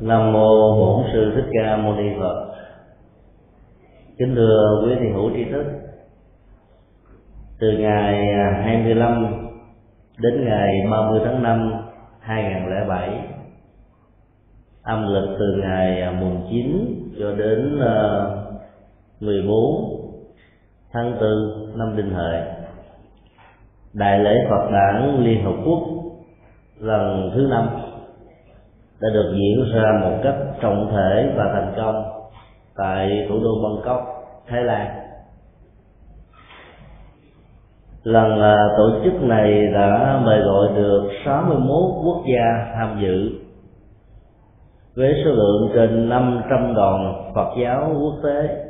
Nam mô Bổn sư Thích Ca Mâu Ni Phật. Kính thưa quý thiền hữu tri thức. Từ ngày 25 đến ngày 30 tháng 5 2007 âm lịch từ ngày mùng 9 cho đến ờ, 14 tháng 4 năm Đinh Hợi Đại lễ Phật đản Liên Hợp Quốc lần thứ năm đã được diễn ra một cách trọng thể và thành công tại thủ đô Bangkok, Thái Lan. Lần à, tổ chức này đã mời gọi được 61 quốc gia tham dự với số lượng trên 500 đoàn Phật giáo quốc tế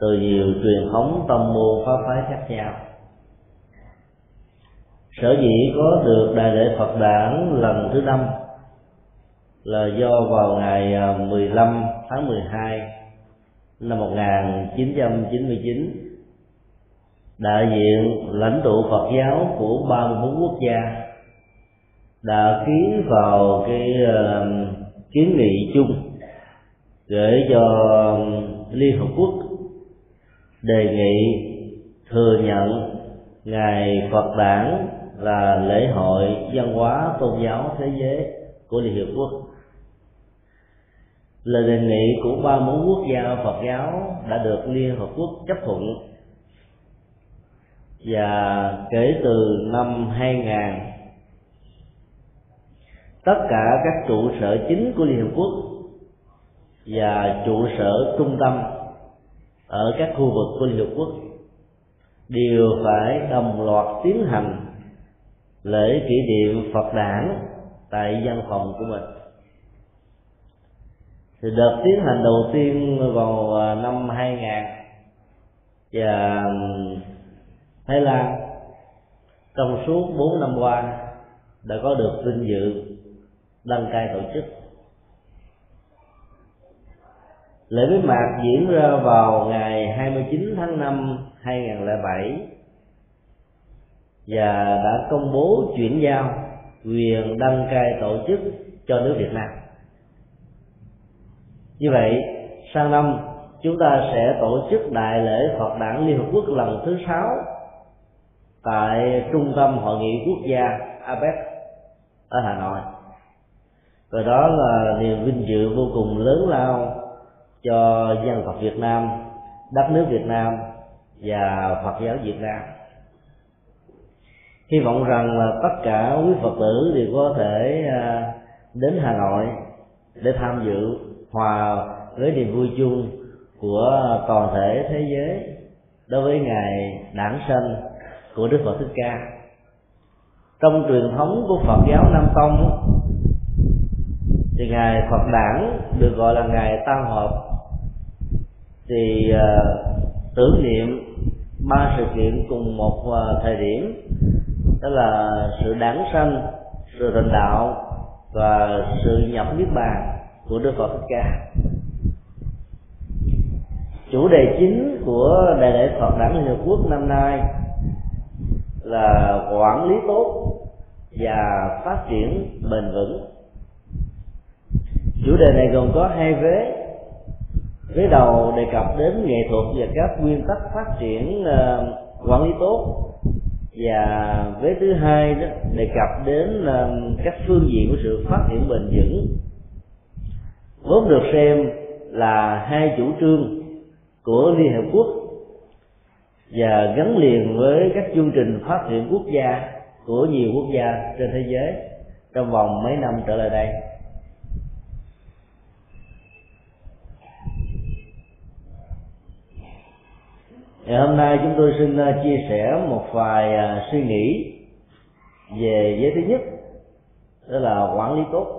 từ nhiều truyền thống tâm môn pháp phái khác nhau sở dĩ có được đại lễ Phật đản lần thứ năm là do vào ngày à, 15 tháng 12 năm 1999 đại diện lãnh tụ Phật giáo của 34 quốc gia đã ký vào cái uh, kiến nghị chung gửi cho à, Liên Hợp Quốc đề nghị thừa nhận ngày Phật đản là lễ hội văn hóa tôn giáo thế giới của Liên Hiệp Quốc lời đề nghị của ba mối quốc gia Phật giáo đã được Liên Hợp Quốc chấp thuận. Và kể từ năm 2000 tất cả các trụ sở chính của Liên Hợp Quốc và trụ sở trung tâm ở các khu vực của Liên Hợp Quốc đều phải đồng loạt tiến hành lễ kỷ niệm Phật đản tại văn phòng của mình thì đợt tiến hành đầu tiên vào à, năm 2000 và Thái Lan. Trong suốt 4 năm qua đã có được vinh dự đăng cai tổ chức. Lễ bế mạc diễn ra vào ngày 29 tháng 5 2007 và đã công bố chuyển giao quyền đăng cai tổ chức cho nước Việt Nam như vậy, sang năm, chúng ta sẽ tổ chức đại lễ Phật đản Liên Hợp Quốc lần thứ sáu tại trung tâm hội nghị quốc gia APEC ở Hà Nội. Và đó là niềm vinh dự vô cùng lớn lao cho dân tộc Việt Nam, đất nước Việt Nam và Phật giáo Việt Nam. Hy vọng rằng là tất cả quý Phật tử đều có thể à, đến Hà Nội để tham dự hòa với niềm vui chung của toàn thể thế giới đối với ngày đản sanh của Đức Phật Thích Ca. Trong truyền thống của Phật giáo Nam Tông thì ngày Phật đản được gọi là ngày tam hợp. Thì uh, tưởng niệm ba sự kiện cùng một uh, thời điểm đó là sự đản sanh sự thành đạo và sự nhập niết bàn của Đức Phật Thích Ca. Chủ đề chính của đại lễ Phật đản Liên Hợp Quốc năm nay là quản lý tốt và phát triển bền vững. Chủ đề này gồm có hai vế. Vế đầu đề cập đến nghệ thuật và các nguyên tắc phát triển ờ, quản lý tốt. Và vế thứ hai đó đề cập đến ờ, các phương diện của sự phát triển bền vững vốn được xem là hai chủ trương của liên hợp quốc và gắn liền với các chương trình phát triển quốc gia của nhiều quốc gia trên thế giới trong vòng mấy năm trở lại đây. Ngày hôm nay chúng tôi xin à, chia sẻ một vài à, suy nghĩ về giới thứ nhất, đó là quản lý tốt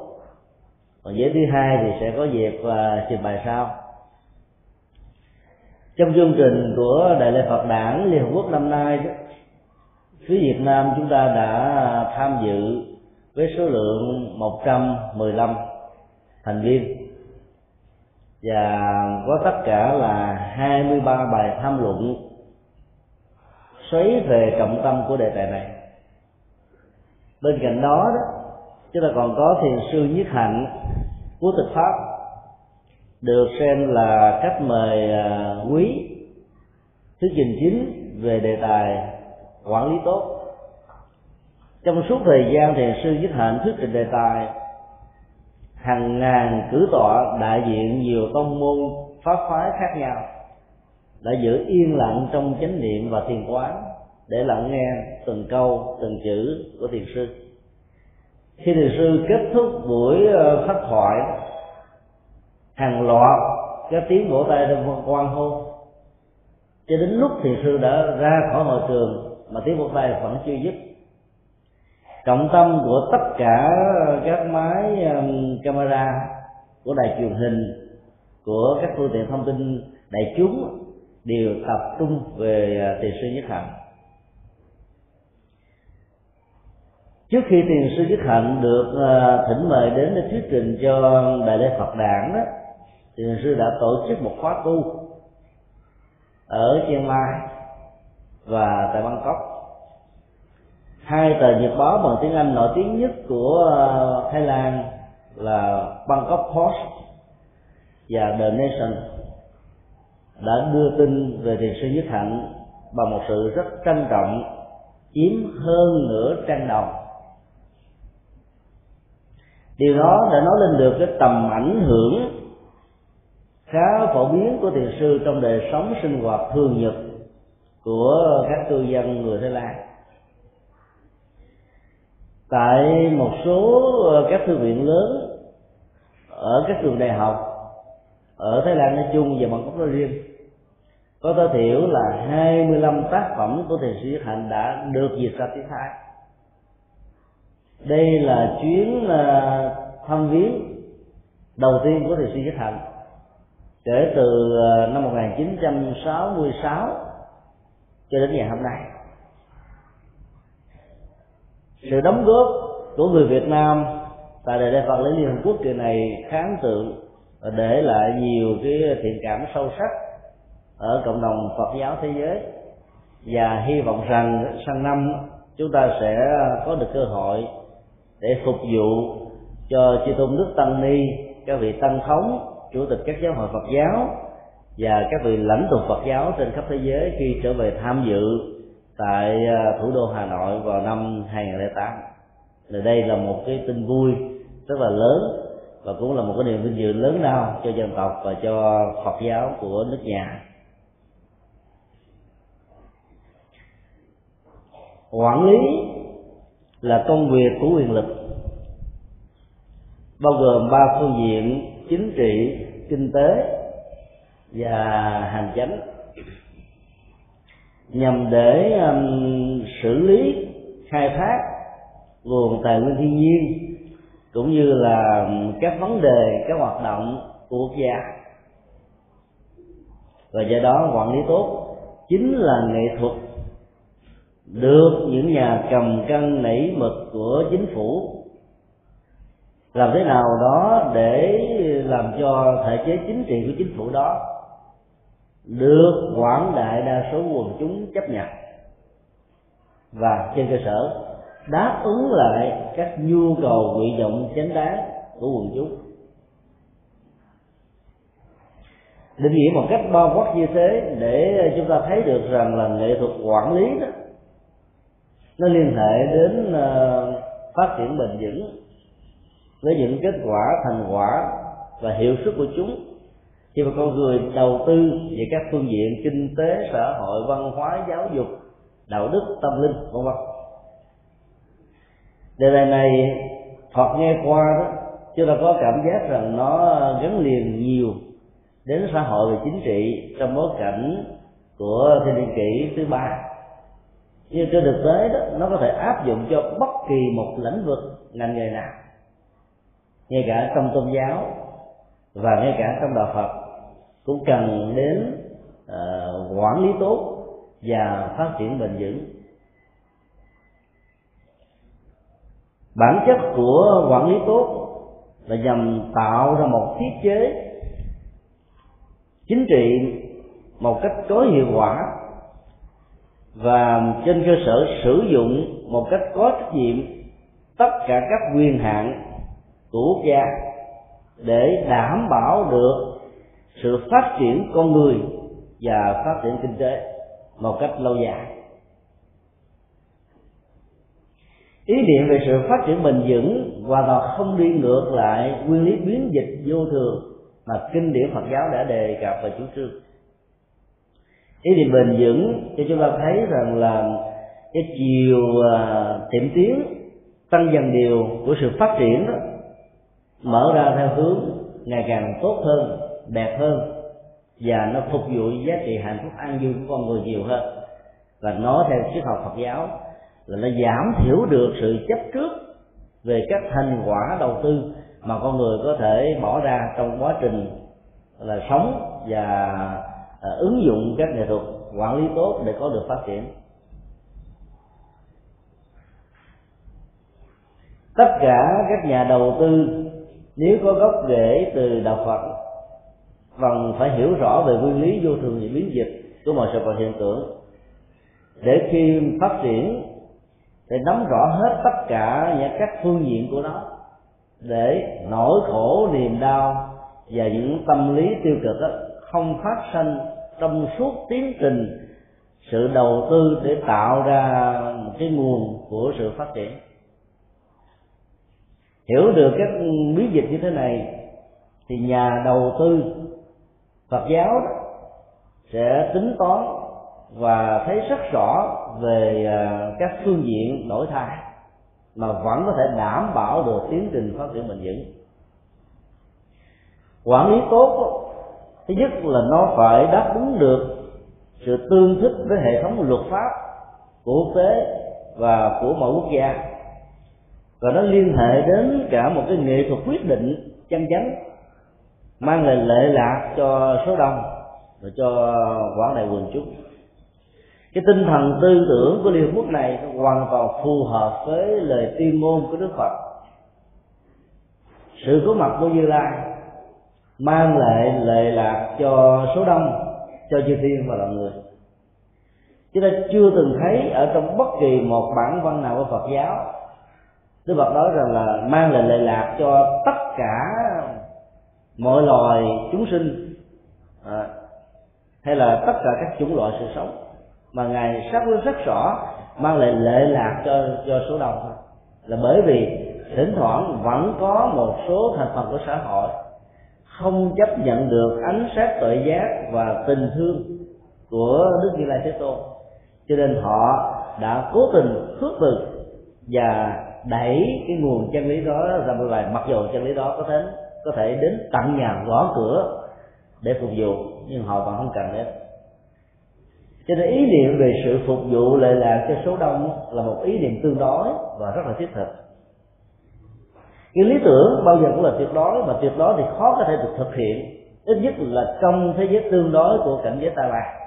còn giới thứ hai thì sẽ có dịp uh, à, trình bày sau. Trong chương trình của đại lễ Phật đản Liên Hợp Quốc năm nay đó, phía Việt Nam chúng ta đã tham dự với số lượng 115 thành viên. Và có tất cả là 23 bài tham luận xoáy về trọng tâm của đề tài này. Bên cạnh đó đó chúng ta còn có thiền sư nhất hạnh quốc tịch pháp, được xem là cách mời à, quý, thuyết trình chính về đề tài quản lý tốt. Trong suốt thời gian thiền sư nhất hạnh thuyết trình đề tài, hàng ngàn cử tọa đại diện nhiều tông môn pháp phái khác nhau đã giữ yên lặng trong chánh niệm và thiền quán để lắng nghe từng câu, từng chữ của thiền sư khi thiền sư kết thúc buổi ờ, phát pháp thoại hàng loạt các tiếng vỗ tay trong quan hô cho đến lúc thiền sư đã ra khỏi hội trường mà tiếng vỗ tay vẫn chưa dứt. Trọng tâm của tất cả các máy camera của đài truyền hình của các phương tiện thông tin đại chúng đều tập trung về ờ, uh, tiền sư nhất hạnh trước khi tiền sư nhất hạnh được uh, thỉnh mời đến để thuyết trình cho đại lễ phật đản đó tiền sư đã tổ chức một khóa tu ở chiang mai và tại bangkok. Hai tờ nhật báo bằng tiếng anh nổi tiếng nhất của ờ, thái lan là bangkok post và the nation đã đưa tin về thiền sư nhất hạnh bằng một sự rất trân trọng chiếm hơn nửa trang đầu điều đó đã nói lên được cái tầm ảnh hưởng khá phổ biến của thiền sư trong đời sống sinh hoạt thường nhật của các cư dân người Thái Lan. Tại một số ờ, các thư viện lớn ở các trường đại học ở Thái Lan nói chung và Bangkok nói riêng, có tối thiểu là 25 tác phẩm của thiền sĩ Hạnh đã được dịch ra tiếng Thái đây là chuyến à, thăm viếng đầu tiên của Thầy Sư Nhất Hạnh kể từ à, năm 1966 cho đến ngày hôm nay. Sự đóng góp của người Việt Nam tại đại lễ Phật lễ Liên Hợp Quốc kỳ này kháng tượng và để lại nhiều cái thiện cảm sâu sắc ở cộng đồng Phật giáo thế giới. Và hy vọng rằng sang năm chúng ta sẽ có được cơ hội để phục vụ cho chư tôn đức tăng ni, các vị tăng thống, chủ tịch các giáo hội Phật giáo và các vị lãnh tụ Phật giáo trên khắp thế giới khi trở về tham dự tại à, thủ đô Hà Nội vào năm 2008. Thì đây là một cái tin vui rất là lớn và cũng là một cái niềm vinh dự lớn lao cho dân tộc và cho Phật giáo của nước nhà. Quản lý là công việc của quyền lực. Bao gồm ba phương diện chính trị kinh tế và hành chánh. Nhằm để um, xử lý khai thác nguồn tài nguyên thiên nhiên cũng như là các vấn đề các hoạt động của quốc gia. Và do đó quản lý tốt chính là nghệ thuật được những nhà cầm cân nảy mực của chính phủ. Làm thế nào đó để làm cho thể chế chính trị của chính phủ đó được quảng đại đa số quần chúng chấp nhận? Và trên cơ sở, đáp ứng lại các nhu cầu nguyện vọng chánh đáng của quần chúng. Định nghĩa một cách bao quát như thế để chúng ta thấy được rằng là nghệ thuật quản lý đó nó liên hệ đến ờ, phát triển bền vững với những kết quả thành quả và hiệu suất của chúng. Khi mà con người đầu tư về các phương diện kinh tế, xã hội, văn hóa, giáo dục, đạo đức, tâm linh, vân vân. Đề tài này Phật nghe qua đó, chúng ta có cảm giác rằng nó gắn liền nhiều đến xã hội và chính trị trong bối cảnh của thiên niên kỷ thứ ba nhưng trên thực tế đó nó có thể áp dụng cho bất kỳ một lĩnh vực ngành nghề nào. Ngay cả trong tôn giáo và ngay cả trong đạo Phật cũng cần đến uh, quản lý tốt và phát triển bền vững. Bản chất của quản lý tốt là nhằm tạo ra một thiết chế chính trị một cách có hiệu quả và trên cơ sở sử dụng một cách có trách nhiệm tất cả các quyền hạn của quốc gia để đảm bảo được sự phát triển con người và phát triển kinh tế một cách lâu dài. Ý niệm về sự phát triển bền vững hoàn toàn không đi ngược lại nguyên lý biến dịch vô thường mà kinh điển Phật giáo đã đề cập và chủ trương ý thì bền vững, cho chúng ta thấy rằng là cái chiều à, tiệm tiến tăng dần điều của sự phát triển đó, mở ra theo hướng ngày càng tốt hơn, đẹp hơn, và nó phục vụ giá trị hạnh phúc an vui của con người nhiều hơn. Và nói theo triết học Phật giáo là nó giảm thiểu được sự chấp trước về các thành quả đầu tư mà con người có thể bỏ ra trong quá trình là sống và à, ứng dụng các nghệ thuật quản lý tốt để có được phát triển. Tất cả các nhà đầu tư nếu có gốc rễ từ đạo phật cần phải hiểu rõ về nguyên lý vô thường và biến dịch của mọi sự vật hiện tượng. Để khi phát triển để nắm rõ hết tất cả những các phương diện của nó để nỗi khổ niềm đau và những tâm lý tiêu cực đó không phát sinh trong suốt tiến trình sự đầu tư để tạo ra một cái nguồn của sự phát triển. Hiểu được các bí dịch như thế này thì nhà đầu tư Phật giáo đó sẽ tính toán và thấy rất rõ về à, các phương diện đổi thay mà vẫn có thể đảm bảo được tiến trình phát triển bền vững. Quản lý tốt thứ nhất là nó phải đáp ứng được sự tương thích với hệ thống luật pháp của quốc tế và của mọi quốc gia. Và nó liên hệ đến cả một cái nghệ thuật quyết định chân chánh, mang lại lệ lạc cho số đông và cho quảng đại quần chúng. Cái tinh thần tư tưởng của liên hợp quốc này hoàn toàn phù hợp với lời tuyên ngôn của đức phật. Sự có mặt của như lai mang lại lệ lạc cho số đông cho chư thiên và loài người. Chúng ta chưa từng thấy ở trong bất kỳ một bản văn nào của phật giáo đức phật nói rằng là mang lại lệ lạc cho tất cả mọi loài chúng sinh à, hay là tất cả các chủng loại sự sống. Mà ngài xác quyết rất rõ mang lại lệ lạc cho cho số đông thôi. Là bởi vì thỉnh thoảng vẫn có một số thành phần của xã hội không chấp nhận được ánh sáng tội giác và tình thương của đức như lai thế tôn. Cho nên họ đã cố tình khước từ và đẩy cái nguồn chân lý đó ra bên ngoài. Mặc dù chân lý đó có thể có thể đến tận nhà gõ cửa để phục vụ, nhưng họ vẫn không cần đến. Cho nên ý niệm về sự phục vụ lệ lạc cho số đông là một ý niệm tương đối và rất là thiết thực cái lý tưởng bao giờ cũng là tuyệt đối, mà tuyệt đối thì khó có thể được thực hiện. Ít nhất là trong thế giới tương đối của cảnh giới ta bà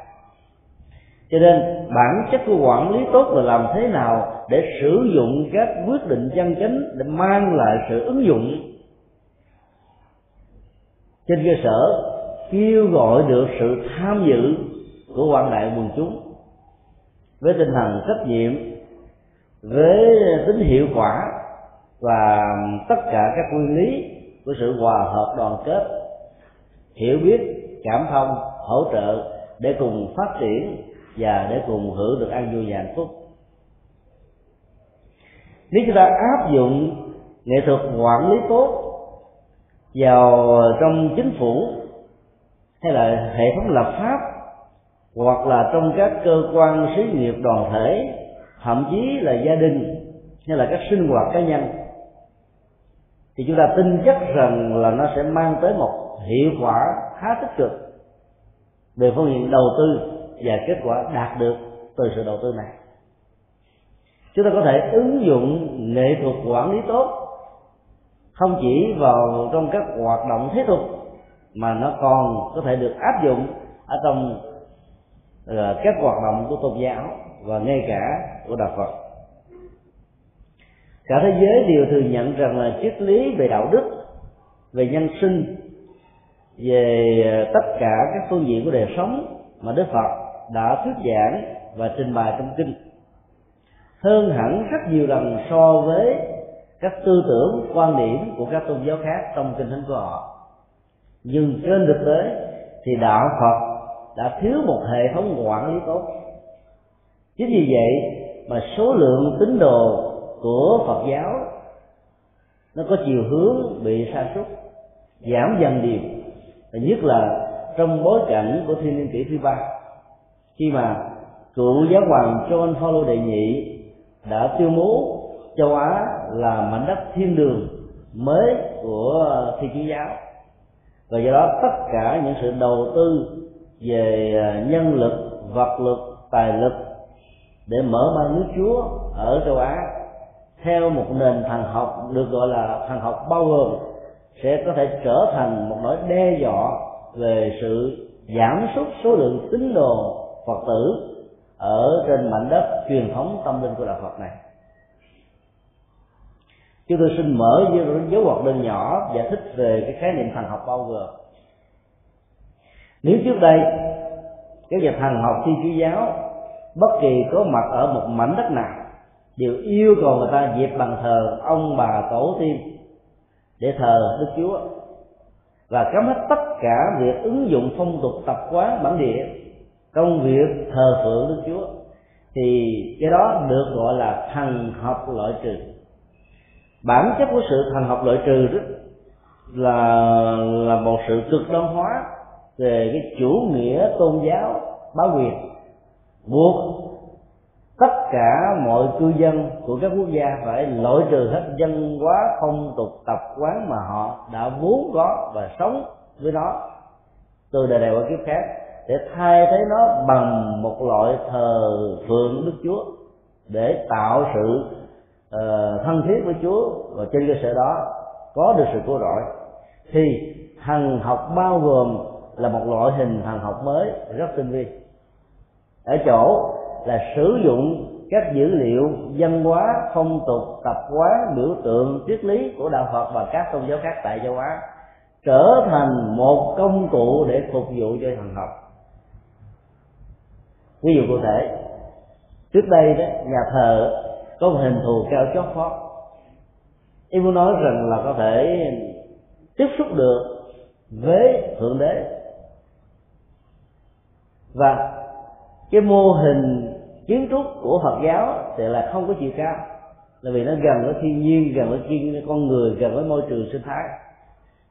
cho nên, bản chất của quản lý tốt là làm thế nào để sử dụng các quyết định chân chính để mang lại sự ứng dụng. Trên cơ sở kêu gọi được sự tham dự của quan đại quần chúng với tinh thần trách nhiệm, với tính hiệu quả và tất cả các nguyên lý của sự hòa hợp đoàn kết, hiểu biết, cảm thông, hỗ trợ để cùng phát triển và để cùng hưởng được an vui và hạnh phúc. Nếu chúng ta áp dụng nghệ thuật quản lý tốt vào trong chính phủ hay là hệ thống lập pháp hoặc là trong các cơ quan xí nghiệp đoàn thể, thậm chí là gia đình hay là các sinh hoạt cá nhân thì chúng ta tin chắc rằng là nó sẽ mang tới một hiệu quả khá tích cực về phương diện đầu tư và kết quả đạt được từ sự đầu tư này. Chúng ta có thể ứng dụng nghệ thuật quản lý tốt không chỉ vào trong các hoạt động thế tục mà nó còn có thể được áp dụng ở trong ờ, các hoạt động của tôn giáo và ngay cả của đạo Phật cả thế giới đều thừa nhận rằng là triết lý về đạo đức, về nhân sinh, về ờ, tất cả các phương diện của đời sống mà Đức Phật đã thuyết giảng và trình bày trong kinh. Hơn hẳn rất nhiều lần so với các tư tưởng, quan điểm của các tôn giáo khác trong kinh thánh của họ. Nhưng trên thực tế thì đạo phật đã thiếu một hệ thống quản lý tốt. Chính vì vậy mà số lượng tín đồ của phật giáo, nó có chiều hướng bị sa sút, giảm dần điều nhất là trong bối cảnh của thiên niên kỷ thứ ba, khi mà cựu giáo hoàng John Paul đệ nhị đã tuyên bố châu Á là mảnh đất thiên đường mới của thiên chúa giáo. Và do đó tất cả những sự đầu tư về à, nhân lực, vật lực, tài lực để mở mang nước chúa ở châu á theo một nền thần học được gọi là thần học bao gồm, sẽ có thể trở thành một nỗi đe dọa về sự giảm sút số lượng tín đồ phật tử ở trên mảnh đất truyền thống tâm linh của đạo phật này. Chúng tôi xin mở dấu hoạt đơn nhỏ giải thích về cái khái niệm thần học bao gồm. Nếu trước đây các nhà thần học thiên chúa giáo bất kỳ có mặt ở một mảnh đất nào đều yêu cầu người ta dẹp bằng thờ ông bà tổ tiên để thờ đức chúa. Và cấm hết tất cả việc ứng dụng phong tục tập quán bản địa công việc thờ phượng đức chúa. Thì cái đó được gọi là thần học loại trừ. Bản chất của sự thần học loại trừ đó là là một sự cực đoan hóa về cái chủ nghĩa tôn giáo, bá quyền, buộc tất cả mọi cư dân của các quốc gia phải loại trừ hết dân hóa phong tục tập quán mà họ đã vốn có và sống với nó. Từ đời này qua kiếp khác để thay thế nó bằng một loại thờ phượng đức chúa để tạo sự uh, thân thiết với chúa và trên cơ sở đó có được sự cứu rỗi thì thần học bao gồm là một loại hình thần học mới rất tinh vi. Ở chỗ là sử dụng các dữ liệu văn hóa, phong tục, tập quán, biểu tượng, triết lý của đạo phật và các tôn giáo khác tại châu á, trở thành một công cụ để phục vụ cho thần học. Ví dụ cụ thể, trước đây đó, nhà thờ có một hình thù cao chót vót. Em muốn nói rằng là có thể tiếp xúc được với thượng đế. Và cái mô hình kiến trúc của Phật giáo thì là không có chiều cao. Là vì nó gần với thiên nhiên gần với thiên con người gần với môi trường sinh thái.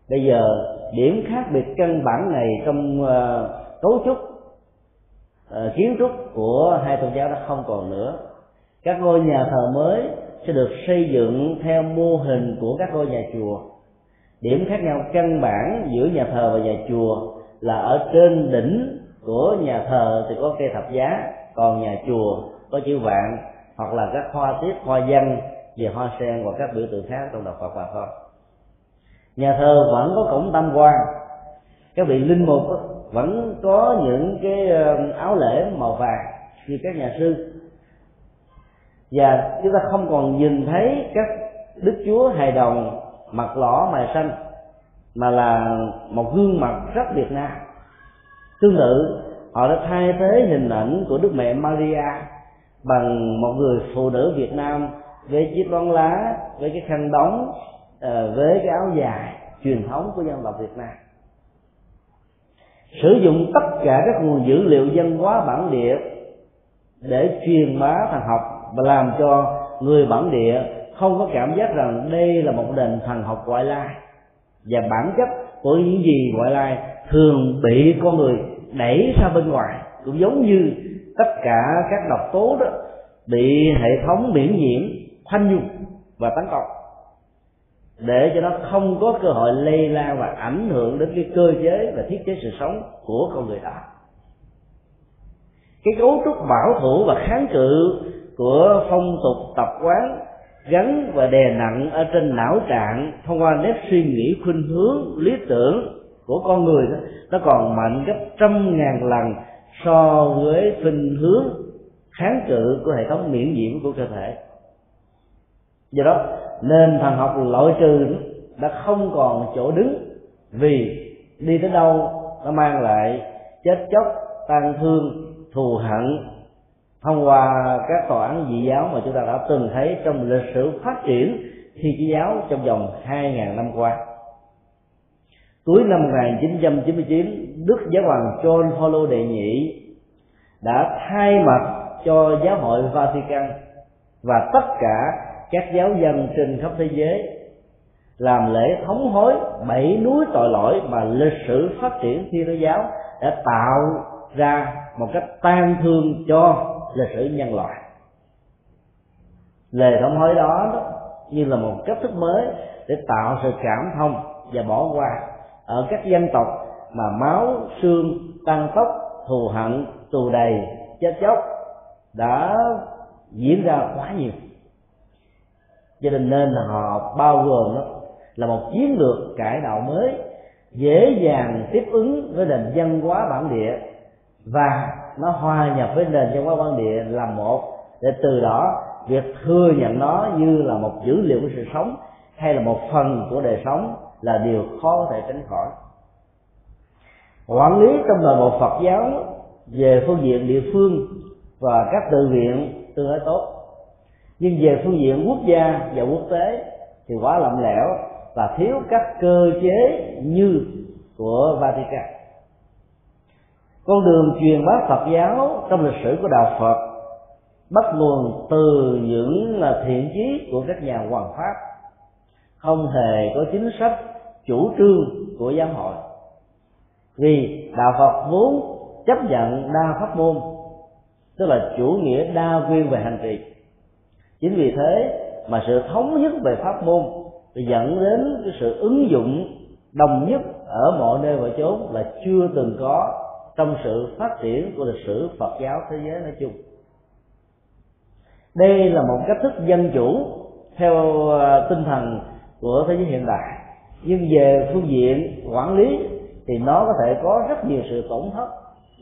Bây giờ điểm khác biệt căn bản này trong uh, cấu trúc uh, kiến trúc của hai tôn giáo nó không còn nữa. Các ngôi nhà thờ mới sẽ được xây dựng theo mô hình của các ngôi nhà chùa. Điểm khác nhau căn bản giữa nhà thờ và nhà chùa là ở trên đỉnh của nhà thờ thì có cây thập giá, còn nhà chùa có chữ vạn, hoặc là các hoa tiết, hoa văn về hoa sen và các biểu tượng khác trong đạo Phật và thôi. Nhà thờ vẫn có cổng tam quan. Các vị linh mục vẫn có những cái um, áo lễ màu vàng như các nhà sư. Và chúng ta không còn nhìn thấy các đức chúa hài đồng, mặt lõ mày xanh, mà là một gương mặt rất việt nam tương tự, họ đã thay thế hình ảnh của đức mẹ maria bằng một người phụ nữ việt nam với chiếc nón lá, với cái khăn đóng ờ, với cái áo dài truyền thống của dân tộc việt nam. Sử dụng tất cả các nguồn dữ liệu văn hóa bản địa để truyền bá thần học và làm cho người bản địa không có cảm giác rằng đây là một nền thần học ngoại lai. Và bản chất của những gì ngoại lai thường bị con người đẩy ra bên ngoài, cũng giống như tất cả các độc tố đó bị hệ thống miễn nhiễm, khoanh dùng và tấn công, để cho nó không có cơ hội lây lan và ảnh hưởng đến cái cơ chế và thiết chế sự sống của con người đó cái cấu trúc bảo thủ và kháng cự của phong tục tập quán gắn và đè nặng ở trên não trạng thông qua nếp suy nghĩ khuynh hướng, lý tưởng của con người đó, nó còn mạnh gấp trăm ngàn lần so với khuynh hướng kháng cự của hệ thống miễn nhiễm của cơ thể. Do đó nên thần học loại trừ đã không còn chỗ đứng vì đi tới đâu nó mang lại chết chóc tan thương, thù hận, thông qua các tòa án dị giáo mà chúng ta đã từng thấy trong lịch sử phát triển thi chí giáo trong vòng hai ngàn năm qua cuối năm 1999 Đức Giáo hoàng John Paul đệ nhị đã thay mặt cho giáo hội Vatican và tất cả các giáo dân trên khắp thế giới làm lễ thống hối bảy núi tội lỗi mà lịch sử phát triển thiên chúa giáo đã tạo ra một cách tan thương cho lịch sử nhân loại. Lời thống hối đó, như là một cách thức mới để tạo sự cảm thông và bỏ qua ở các dân tộc mà máu, xương, tăng tốc, thù hận, tù đầy, chết chóc đã diễn ra quá nhiều. Cho nên nên là họ bao gồm đó là một chiến lược cải đạo mới, dễ dàng tiếp ứng với nền văn hóa bản địa và nó hòa nhập với nền văn hóa bản địa là một. Để từ đó, việc thừa nhận nó như là một dữ liệu của sự sống hay là một phần của đời sống là điều khó có thể tránh khỏi. Quản lý trong nội bộ Phật giáo về phương diện địa phương và các tự viện tương đối tốt. Nhưng về phương diện quốc gia và quốc tế thì quá lỏng lẻo và thiếu các cơ chế như của Vatican. Con đường truyền bá Phật giáo trong lịch sử của đạo Phật bắt nguồn từ những là thiện chí của các nhà hoàng pháp không hề có chính sách chủ trương của giáo hội. Vì đạo Phật vốn chấp nhận đa pháp môn, tức là chủ nghĩa đa nguyên về hành trì. Chính vì thế mà sự thống nhất về pháp môn dẫn đến cái sự ứng dụng đồng nhất ở mọi nơi mọi chốn là chưa từng có trong sự phát triển của lịch sử Phật giáo thế giới nói chung. Đây là một cách thức dân chủ theo ờ, tinh thần của thế giới hiện đại. Nhưng về phương diện quản lý thì nó có thể có rất nhiều sự tổn thất.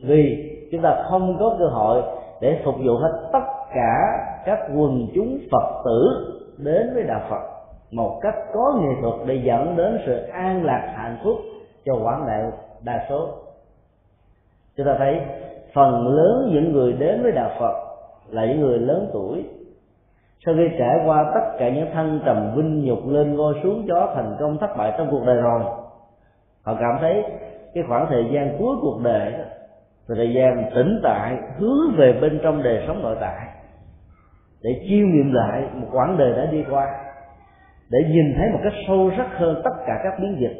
Vì chúng ta không có cơ hội để phục vụ hết tất cả các quần chúng phật tử đến với đạo phật một cách có nghệ thuật để dẫn đến sự an lạc hạnh phúc cho quảng đại đa số. Chúng ta thấy phần lớn những người đến với đạo phật là những người lớn tuổi sau khi trải qua tất cả những thăng trầm vinh nhục lên ngôi xuống chó thành công thất bại trong cuộc đời rồi, họ cảm thấy cái khoảng thời gian cuối cuộc đời đó là thời gian tĩnh tại, hướng về bên trong đời sống nội tại, để chiêm nghiệm lại một quãng đời đã đi qua, để nhìn thấy một cách sâu sắc hơn tất cả các biến dịch,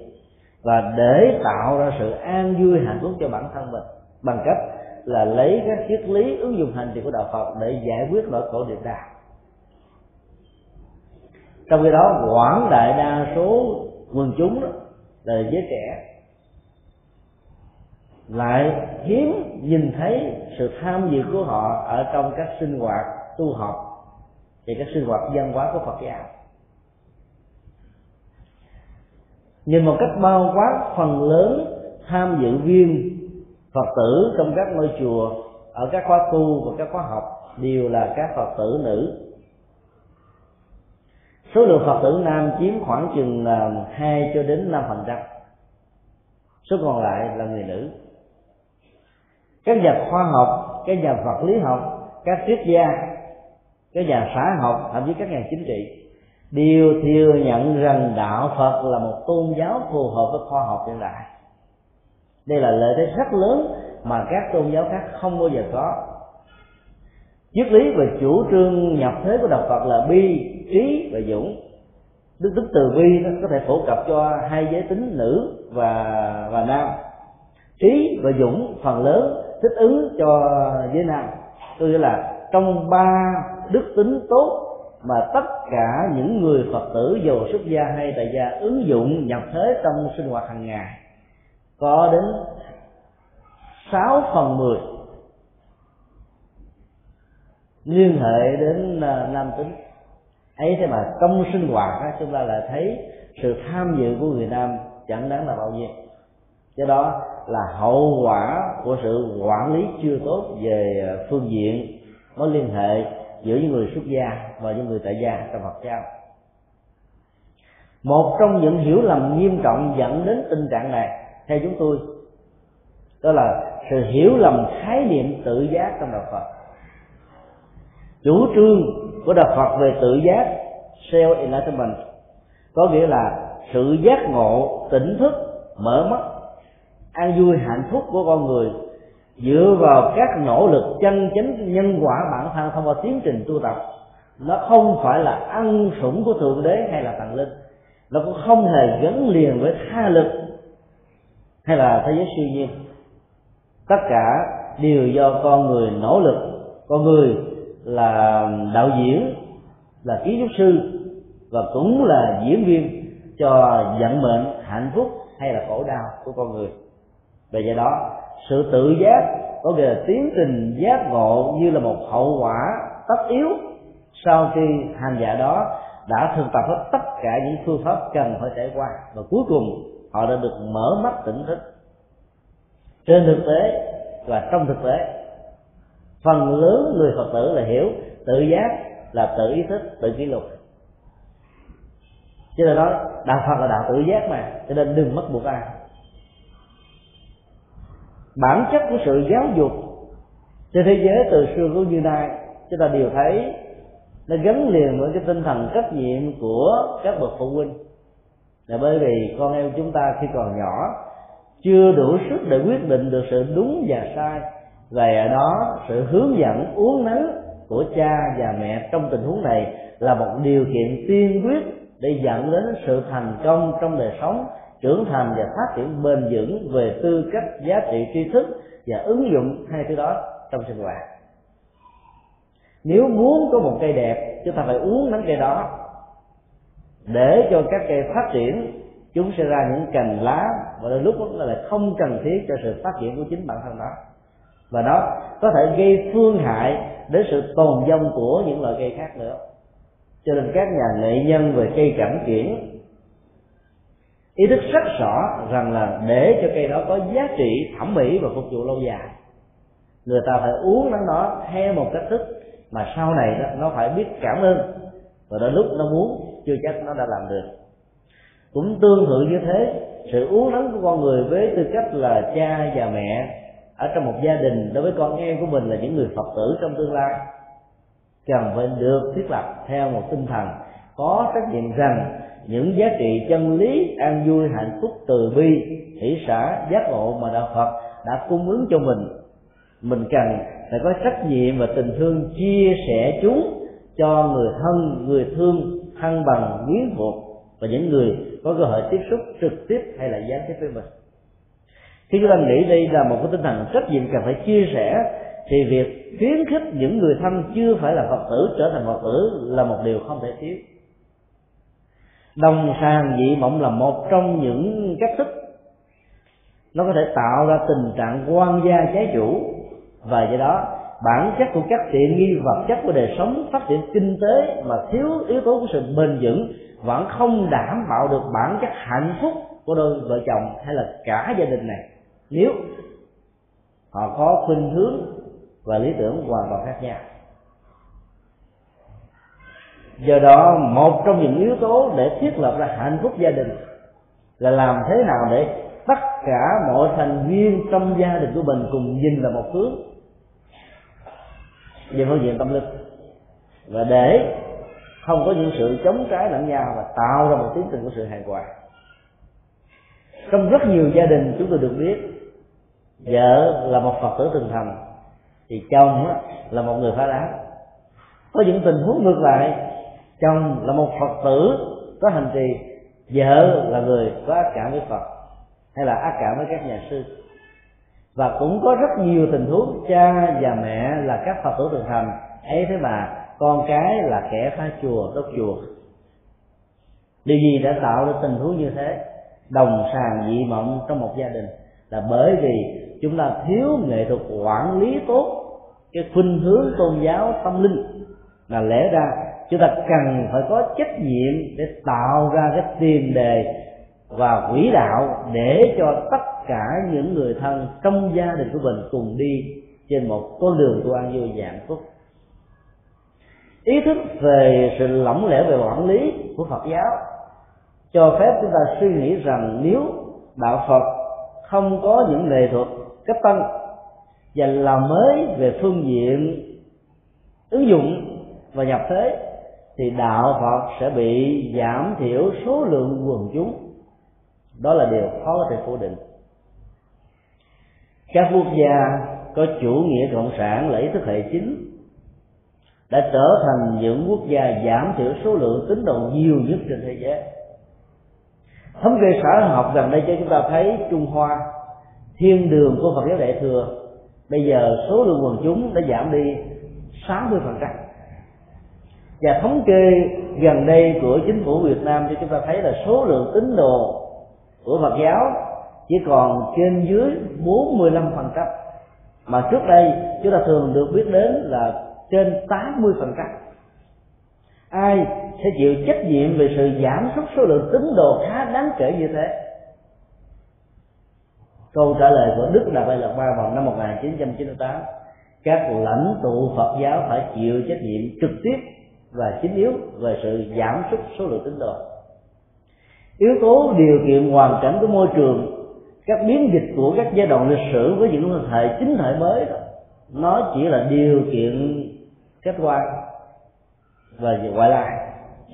và để tạo ra sự an vui hạnh phúc cho bản thân mình, bằng cách là lấy các triết lý ứng dụng hành trì của đạo Phật để giải quyết nỗi khổ niềm đau trong khi đó, quảng đại đa số quần chúng đó, là giới trẻ, lại hiếm nhìn thấy sự tham dự của họ ở trong các sinh hoạt tu học và các sinh hoạt văn hóa của Phật giáo. Nhìn một cách bao quát phần lớn tham dự viên phật tử trong các ngôi chùa, ở các khóa tu và các khóa học đều là các phật tử nữ số lượng phật tử nam chiếm khoảng chừng là hai cho đến năm phần trăm. Số còn lại là người nữ. Các nhà khoa học, các nhà vật lý học, các triết gia, các nhà xã học, thậm chí các nhà chính trị đều thừa nhận rằng đạo phật là một tôn giáo phù hợp với khoa học hiện đại. Đây là lợi thế rất lớn mà các tôn giáo khác không bao giờ có triết lý về chủ trương nhập thế của đạo phật là bi, trí và dũng. Đức tính từ bi nó có thể phổ cập cho hai giới tính nữ và và nam. Trí và dũng, phần lớn, thích ứng cho giới nam. Tôi nghĩa là trong ba đức tính tốt mà tất cả những người phật tử dù xuất gia hay tại gia ứng dụng nhập thế trong sinh hoạt hàng ngày, có đến sáu phần 10 liên hệ đến à, nam tính. Ấy thế mà trong sinh hoạt đó, chúng ta lại thấy sự tham dự của người nam chẳng đáng là bao nhiêu. Do đó là hậu quả của sự quản lý chưa tốt về à, phương diện mối liên hệ giữa những người xuất gia và những người tại gia trong Phật giáo. Một trong những hiểu lầm nghiêm trọng dẫn đến tình trạng này theo chúng tôi đó là sự hiểu lầm khái niệm tự giác trong đạo Phật chủ trương của đạo Phật về tự giác self enlightenment, có nghĩa là sự giác ngộ, tỉnh thức, mở mắt, an vui, hạnh phúc của con người dựa vào các nỗ lực chân chính nhân quả bản thân thông qua tiến trình tu tập. Nó không phải là ăn sủng của thượng đế hay là thần linh. Nó cũng không hề gắn liền với tha lực hay là thế giới siêu nhiên. Tất cả đều do con người nỗ lực. Con người là đạo diễn, là kiến trúc sư và cũng là diễn viên cho vận mệnh hạnh phúc hay là khổ đau của con người. Về do đó, sự tự giác có nghĩa là tiến trình giác ngộ như là một hậu quả tất yếu sau khi hành giả đó đã thực tập hết tất cả những phương pháp cần phải trải qua và cuối cùng họ đã được mở mắt tỉnh thức. Trên thực tế và trong thực tế phần lớn người phật tử là hiểu, tự giác, là tự ý thức, tự kỷ luật. Cho nên đó đạo phật là đạo tự giác mà, cho nên đừng mất buộc ai. Bản chất của sự giáo dục trên thế giới từ xưa cũng như nay chúng ta đều thấy, nó gắn liền với cái tinh thần trách nhiệm của các bậc phụ huynh. Là bởi vì con em chúng ta khi còn nhỏ, chưa đủ sức để quyết định được sự đúng và sai về ở đó, sự hướng dẫn uống nắng của cha và mẹ trong tình huống này là một điều kiện tiên quyết để dẫn đến sự thành công trong đời sống, trưởng thành và phát triển bền vững về tư cách, giá trị, tri thức và ứng dụng hai thứ đó trong sinh hoạt. Nếu muốn có một cây đẹp, chúng ta phải uống nắng cây đó. Để cho các cây phát triển, chúng sẽ ra những cành lá và đôi lúc đó là không cần thiết cho sự phát triển của chính bản thân đó và nó có thể gây phương hại đến sự tồn vong của những loại cây khác nữa. Cho nên các nhà nghệ nhân về cây cảnh kiển ý thức rất rõ rằng là để cho cây đó có giá trị thẩm mỹ và phục vụ lâu dài người ta phải uống nó nó theo một cách thức mà sau này đó, nó phải biết cảm ơn và đến lúc nó muốn chưa chắc nó đã làm được. Cũng tương tự như thế sự uống nắng của con người với tư cách là cha và mẹ ở trong một gia đình, đối với con em của mình là những người phật tử trong tương lai, cần phải được thiết lập theo một tinh thần có trách nhiệm rằng những giá trị chân lý an vui hạnh phúc từ bi, hỷ xã, giác ngộ mà đạo phật đã cung ứng cho mình. Mình cần phải có trách nhiệm và tình thương chia sẻ chúng cho người thân, người thương thân bằng, quyến thuộc và những người có cơ hội tiếp xúc trực tiếp hay là gián tiếp với mình khi chúng ta nghĩ đây là một cái tinh thần trách nhiệm cần phải chia sẻ, thì việc khuyến khích những người thân chưa phải là phật tử trở thành phật tử là một điều không thể thiếu. Đồng sàng dị mộng là một trong những cách thức nó có thể tạo ra tình trạng quan gia trái chủ. Và do đó, bản chất của các tiện nghi vật chất của đời sống, phát triển kinh tế mà thiếu yếu tố của sự bền vững vẫn không đảm bảo được bản chất hạnh phúc của đôi vợ chồng hay là cả gia đình này nếu họ có khuynh hướng và lý tưởng hoàn toàn khác nhau. Do đó, một trong những yếu tố để thiết lập ra hạnh phúc gia đình là làm thế nào để tất cả mọi thành viên trong gia đình của mình cùng nhìn là một hướng. Về phương diện tâm linh. Và để không có những sự chống trái lẫn nhau và tạo ra một tiến trình của sự hài hòa. Trong rất nhiều gia đình, chúng tôi được biết vợ là một phật tử từng thành, thì chồng là một người phá đá có những tình huống ngược lại, chồng là một phật tử có hành trì, vợ là người có ác cảm với phật, hay là ác cảm với các nhà sư. Và cũng có rất nhiều tình huống cha và mẹ là các phật tử thường thành, ấy thế mà con cái là kẻ phá chùa, đốt chùa. Điều gì đã tạo ra tình huống như thế? Đồng sàng dị mộng trong một gia đình là bởi vì chúng ta thiếu nghệ thuật quản lý tốt, cái khuynh hướng tôn giáo tâm linh. Là lẽ ra, chúng ta cần phải có trách nhiệm để tạo ra cái tiền đề và quỹ đạo để cho tất cả những người thân trong gia đình của mình cùng đi trên một con đường tu an vui và hạnh phúc. Ý thức về sự lỏng lẻo về quản lý của phật giáo cho phép chúng ta suy nghĩ rằng nếu đạo phật không có những nghệ thuật cấp tân và làm mới về phương diện ứng dụng và nhập thế, thì đạo phật sẽ bị giảm thiểu số lượng quần chúng. Đó là điều khó có thể phủ định. Các quốc gia có chủ nghĩa cộng sản là ý thức hệ chính đã trở thành những quốc gia giảm thiểu số lượng tín đồ nhiều nhất trên thế giới thống kê xã học gần đây cho chúng ta thấy trung hoa, thiên đường của phật giáo đại thừa, bây giờ số lượng quần chúng đã giảm đi 60% và thống kê gần đây của chính phủ Việt Nam cho chúng ta thấy là số lượng tín đồ của Phật giáo chỉ còn trên dưới 45% mà trước đây chúng ta thường được biết đến là trên 80% ai sẽ chịu trách nhiệm về sự giảm sút số lượng tín đồ khá đáng kể như thế. Câu trả lời của Đức Đạt Lai Lạt Ma vào năm 1998 các lãnh tụ Phật giáo phải chịu trách nhiệm trực tiếp và chính yếu về sự giảm sút số lượng tín đồ. Yếu tố điều kiện hoàn cảnh của môi trường, các biến dịch của các giai đoạn lịch sử với những hệ chính thể mới đó, nó chỉ là điều kiện kết quan và ngoại lai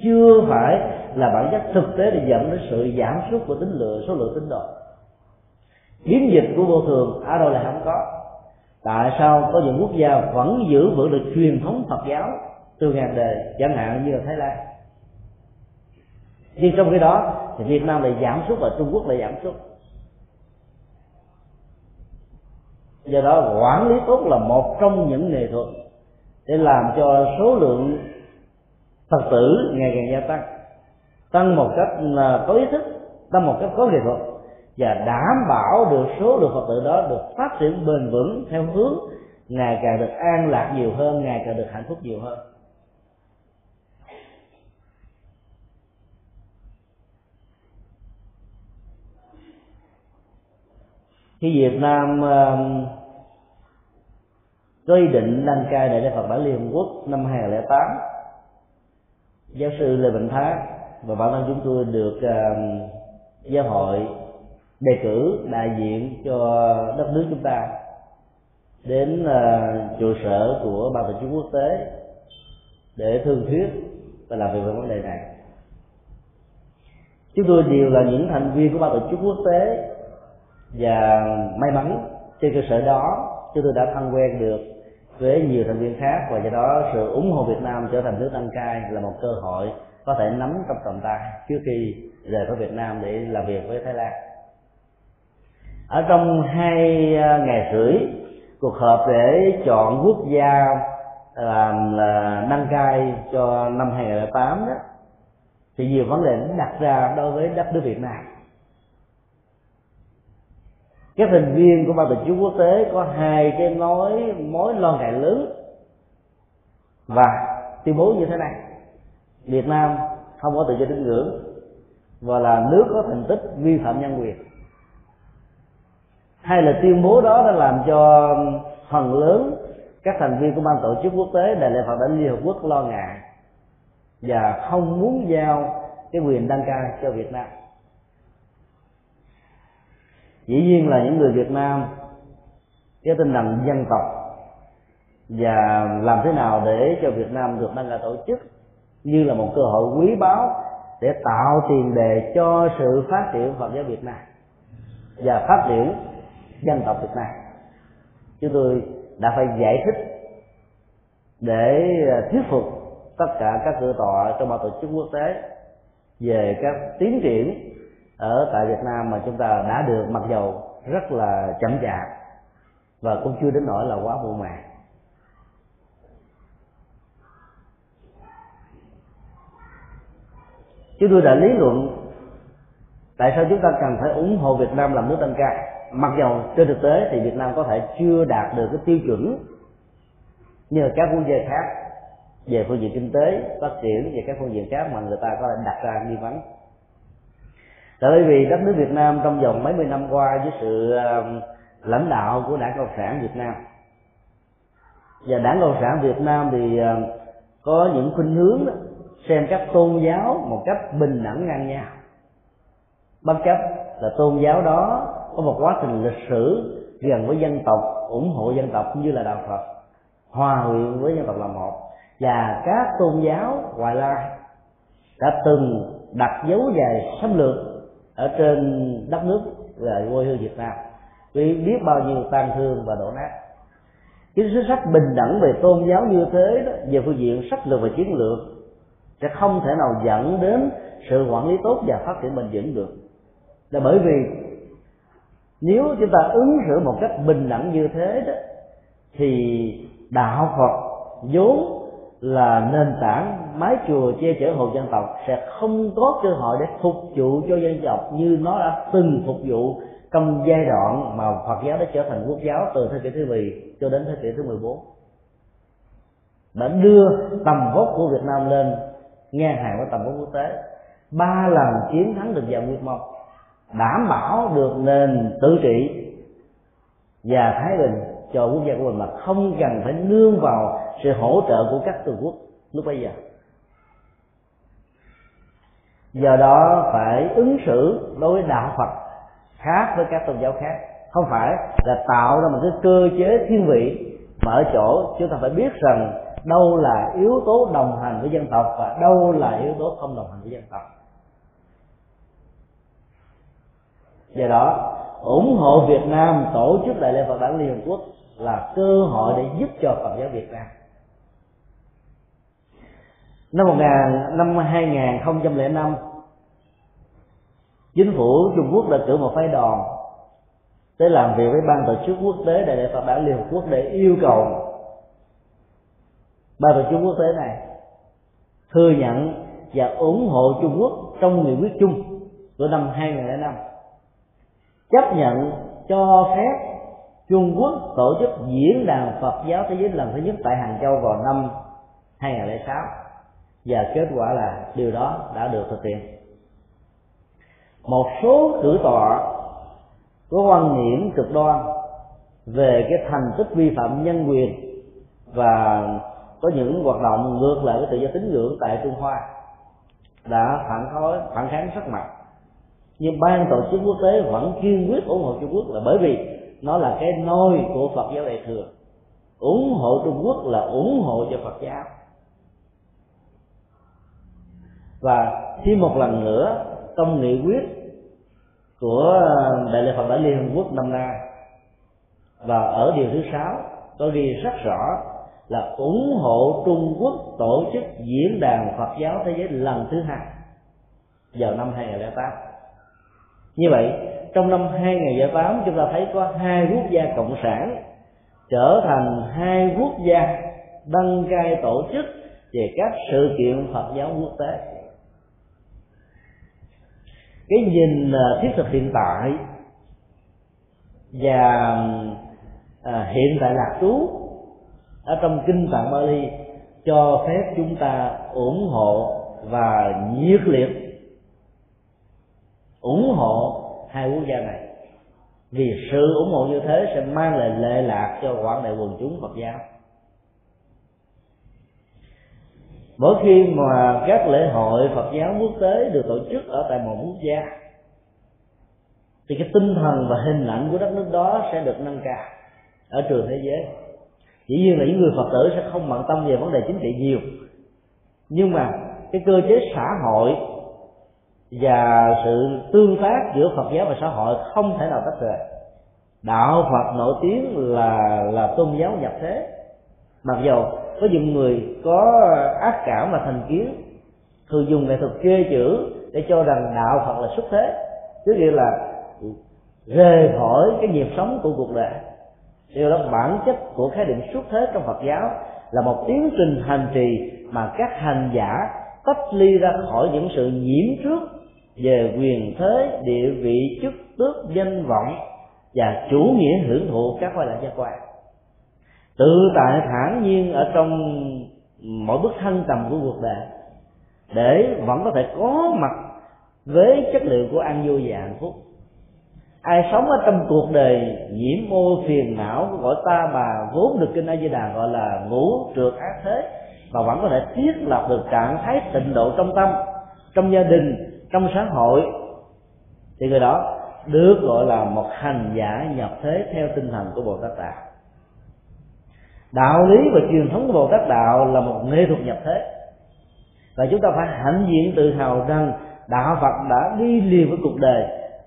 chưa phải là bản chất thực tế để dẫn đến sự giảm sút của tính lượng số lượng tín đồ biến dịch của vô thường ở đâu là không có. Tại sao có những quốc gia vẫn giữ vững được truyền thống phật giáo từ ngàn đời, chẳng hạn như là thái lan? Nhưng trong khi đó thì việt nam lại giảm sút và trung quốc lại giảm sút. Do đó, quản lý tốt là một trong những nghệ thuật để làm cho số lượng phật tử ngày càng gia tăng. Tăng một cách có ý thức tăng một cách có nghệ thuật. Và đảm bảo được số lượng phật tử đó được phát triển bền vững theo hướng ngày càng được an lạc nhiều hơn ngày càng được hạnh phúc nhiều hơn. Khi Việt Nam uh, có ý định đăng cai đại lễ Phật bản Liên Hợp Quốc năm 2008 giáo sư Lê Bình Thá và bản thân chúng tôi được uh, giáo hội đề cử đại diện cho đất nước chúng ta đến uh, trụ sở của ban tổ chức quốc tế để thương thuyết và làm việc về vấn đề này. Chúng tôi đều là những thành viên của ban tổ chức quốc tế và may mắn trên cơ sở đó chúng tôi đã thân quen được với nhiều thành viên khác và do đó sự ủng hộ Việt Nam trở thành nước đăng cai là một cơ hội có thể nắm trong tầm tay trước khi rời khỏi Việt Nam để làm việc với Thái Lan. Ở trong hai à, ngày rưỡi, cuộc họp để chọn quốc gia làm là đăng cai cho năm 2008 đó, thì nhiều vấn đề đặt ra đối với đất nước Việt Nam các thành viên của ban tổ chức quốc tế có hai cái mối mối lo ngại lớn. Và tuyên bố như thế này. Việt Nam không có tự do tín ngưỡng và là nước có thành tích vi phạm nhân quyền. Hay là tuyên bố đó đã làm cho phần lớn các thành viên của ban tổ chức quốc tế, đại lễ phật đản liên hợp quốc lo ngại và không muốn giao cái quyền đăng cai cho việt nam dĩ nhiên là những người việt nam cái tinh thần dân tộc và làm thế nào để cho việt nam được đăng cai tổ chức như là một cơ hội quý báu để tạo tiền đề cho sự phát triển phật giáo việt nam và phát triển dân tộc việt nam. Chúng tôi đã phải giải thích để thuyết phục tất cả các cửa tọa trong ban tổ chức quốc tế về các tiến triển ở tại Việt Nam mà chúng ta đã được mặc dầu rất là chậm chạp và cũng chưa đến nỗi là quá muộn màng. Chúng tôi đã lý luận tại sao chúng ta cần phải ủng hộ Việt Nam làm nước tăng ca. Mặc dầu trên thực tế thì Việt Nam có thể chưa đạt được cái tiêu chuẩn như các quốc gia khác về phương diện kinh tế, phát triển, về các phương diện khác mà người ta có thể đặt ra nghi vấn tại bởi vì đất nước Việt Nam trong vòng mấy mươi năm qua với sự um, lãnh đạo của đảng cộng sản Việt Nam. Và đảng cộng sản Việt Nam thì um, có những khuynh hướng xem các tôn giáo một cách bình đẳng ngang nhau. Bất chấp là tôn giáo đó có một quá trình lịch sử gần với dân tộc, ủng hộ dân tộc như là đạo Phật, hòa quyện với dân tộc là một. Và các tôn giáo ngoại lai đã từng đặt dấu dài xâm lược ở trên đất nước là quê hương Việt Nam. Vì biết bao nhiêu tan thương và đổ nát. Chính sách sách bình đẳng về tôn giáo như thế đó, về phương diện sách lược và chiến lược, sẽ không thể nào dẫn đến sự quản lý tốt và phát triển bền vững được. Là bởi vì nếu chúng ta ứng xử một cách bình đẳng như thế đó, thì đạo phật vốn là nền tảng mái chùa che chở hộ dân tộc sẽ không có cơ hội để phục vụ cho dân tộc như nó đã từng phục vụ trong giai đoạn mà Phật giáo đã trở thành quốc giáo từ thế kỷ thứ 10 cho đến thế kỷ thứ 14 đã đưa tầm vóc của Việt Nam lên ngang hàng với tầm vóc quốc tế. Ba lần chiến thắng được vào Nguyệt Mông đảm bảo được nền tự trị và thái bình cho quốc gia của mình mà không cần phải nương vào sự hỗ trợ của các cường quốc lúc bây giờ. Do đó phải ứng xử đối với đạo phật khác với các tôn giáo khác. Không phải là tạo ra một cái cơ chế thiên vị mà ở chỗ chúng ta phải biết rằng đâu là yếu tố đồng hành với dân tộc và đâu là yếu tố không đồng hành với dân tộc. Do đó, ủng hộ Việt Nam tổ chức đại lễ Phật đản Liên Hợp Quốc là cơ hội để giúp cho Phật giáo Việt Nam năm 1000 năm 2005 chính phủ Trung Quốc đã cử một phái đoàn tới làm việc với ban tổ chức quốc tế đại lễ Phật đản Liên Hợp Quốc để yêu cầu ban tổ chức quốc tế này thừa nhận và ủng hộ Trung Quốc trong nghị quyết chung của năm 2005 chấp nhận cho phép Trung Quốc tổ chức diễn đàn Phật giáo thế giới lần thứ nhất tại Hàng Châu vào năm 2006 và kết quả là điều đó đã được thực hiện. Một số cử tọa có quan niệm cực đoan về cái thành tích vi phạm nhân quyền và có những hoạt động ngược lại với tự do tín ngưỡng tại Trung Hoa đã phản kháng phản kháng rất mạnh. Nhưng ban tổ chức quốc tế vẫn kiên quyết ủng hộ Trung Quốc là bởi vì nó là cái nôi của Phật giáo đại thừa. Ủng hộ Trung Quốc là ủng hộ cho Phật giáo và thêm một lần nữa, trong nghị quyết của ờ, đại lễ Phật đại Liên Hợp Quốc năm nay và ở điều thứ sáu, có ghi rất rõ là ủng hộ Trung Quốc tổ chức diễn đàn Phật giáo thế giới lần thứ hai vào năm 2008 như vậy, trong năm 2008 chúng ta thấy có hai quốc gia cộng sản trở thành hai quốc gia đăng cai tổ chức về các sự kiện Phật giáo quốc tế cái nhìn à, thiết thực hiện tại và à, hiện tại lạc trú ở trong kinh tạng Bali cho phép chúng ta ủng hộ và nhiệt liệt ủng hộ hai quốc gia này. Vì sự ủng hộ như thế sẽ mang lại lệ lạc cho quảng đại quần chúng Phật giáo. Mỗi khi mà các lễ hội Phật giáo quốc tế được tổ chức ở tại một quốc gia, thì cái tinh thần và hình ảnh của đất nước đó sẽ được nâng cao ở trường thế giới. Dĩ nhiên là những người phật tử sẽ không bận tâm về vấn đề chính trị nhiều. Nhưng mà cái cơ chế xã hội và sự tương tác giữa phật giáo và xã hội không thể nào tách rời. Đạo phật nổi tiếng là là tôn giáo nhập thế. Mặc dầu có những người có ác cảm và thành kiến, thường dùng nghệ thuật chê chữ để cho rằng đạo phật là xuất thế. Tức nghĩa là rời khỏi cái nhịp sống của cuộc đời. Điều đó, bản chất của khái niệm xuất thế trong phật giáo là một tiến trình hành trì mà các hành giả tách ly ra khỏi những sự nhiễm trước về quyền thế, địa vị, chức tước, danh vọng và chủ nghĩa hưởng thụ các quay lại giác quan tự tại thản nhiên ở trong mỗi bước thân tầm của cuộc đời, để vẫn có thể có mặt với chất liệu của an vui và hạnh phúc. Ai sống ở trong cuộc đời nhiễm ô phiền não của cõi ta bà vốn được kinh a di đà gọi là ngũ trượt ác thế và vẫn có thể thiết lập được trạng thái tịnh độ trong tâm, trong gia đình, trong xã hội, thì người đó được gọi là một hành giả nhập thế theo tinh thần của bồ tát tạng đạo lý và truyền thống của bồ tát đạo là một nghệ thuật nhập thế. Và chúng ta phải hãnh diện tự hào rằng đạo phật đã đi liền với cuộc đời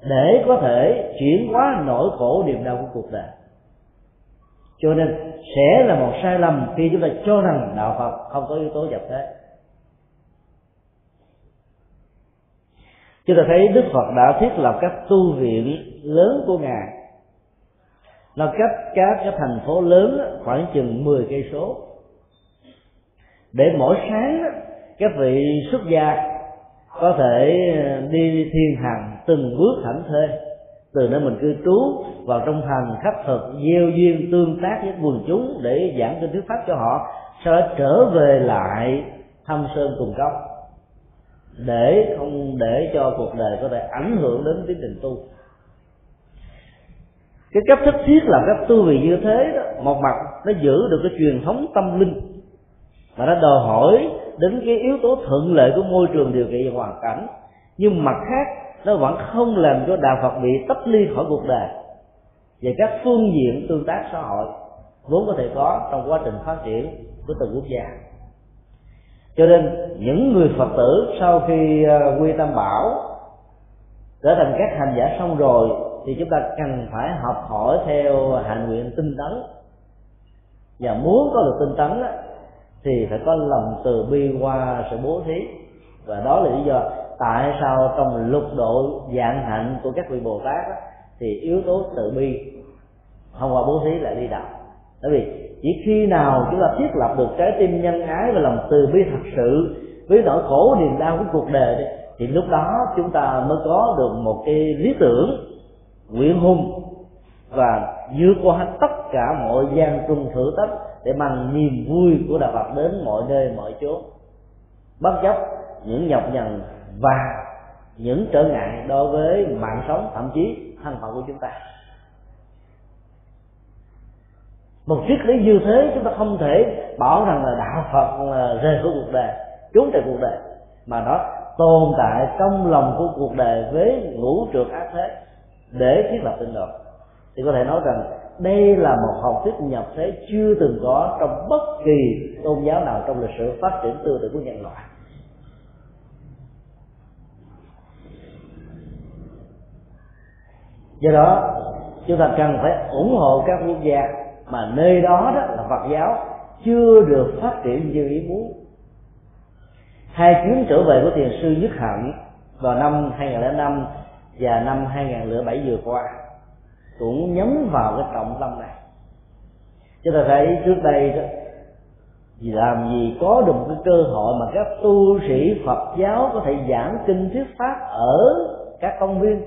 để có thể chuyển hóa nỗi khổ niềm đau của cuộc đời. Cho nên sẽ là một sai lầm khi chúng ta cho rằng đạo phật không có yếu tố nhập thế. Chúng ta thấy đức phật đã thiết lập các tu viện lớn của ngài nó cách các cái thành phố lớn khoảng chừng 10 cây số. Để mỗi sáng các vị xuất gia có thể ờ, đi thiên hành từng bước thảnh thê. Từ nơi mình cư trú vào trong thành khắc thực gieo duyên tương tác với quần chúng để giảng kinh thuyết pháp cho họ sau đó trở về lại thăm sơn cùng cốc để không để cho cuộc đời có thể ảnh hưởng đến tiến trình tu cái cách thức thiết là các tư vị như thế đó, một mặt nó giữ được cái truyền thống tâm linh, mà nó đòi hỏi đến cái yếu tố thuận lợi của môi trường điều kiện và hoàn cảnh. Nhưng mặt khác, nó vẫn không làm cho đạo phật bị tách ly khỏi cuộc đời. Về các phương diện tương tác xã hội vốn có thể có trong quá trình phát triển của từng quốc gia. Cho nên những người phật tử sau khi à, quy tâm bảo, trở thành các hành giả xong rồi thì chúng ta cần phải học hỏi theo hạnh nguyện tinh tấn. Và muốn có được tinh tấn thì phải có lòng từ bi qua sự bố thí. Và đó là lý do tại sao trong lục độ dạng hạnh của các vị bồ tát đó, thì yếu tố từ bi thông qua bố thí lại đi đầu bởi vì chỉ khi nào chúng ta thiết lập được trái tim nhân ái và lòng từ bi thật sự với nỗi khổ niềm đau của cuộc đời thì lúc đó chúng ta mới có được một cái lý tưởng Nguyễn hùng và vượt qua tất cả mọi gian trung thử thách để mang niềm vui của đạo Phật đến mọi nơi, mọi chỗ bất chấp những nhọc nhằn và những trở ngại đối với mạng sống, thậm chí thân phận của chúng ta. Một triết lý như thế chúng ta không thể bảo rằng là đạo phật là rời khỏi cuộc đời, trốn từ cuộc đời, mà nó tồn tại trong lòng của cuộc đời với ngũ trượt ác thế để thiết lập tinh độ thì có thể nói rằng đây là một học thuyết nhập thế chưa từng có trong bất kỳ tôn giáo nào trong lịch sử phát triển tư tưởng của nhân loại. Do đó, chúng ta cần phải ủng hộ các quốc gia mà nơi đó đó là Phật giáo chưa được phát triển như ý muốn. Hai chuyến trở về của thiền sư Nhất Hạnh vào năm 2005 và năm 2007 vừa qua, cũng nhấn vào cái trọng tâm này. Chúng ta thấy trước đây đó làm gì có được một cái cơ hội mà các tu sĩ Phật giáo có thể giảng kinh thuyết pháp ở các công viên?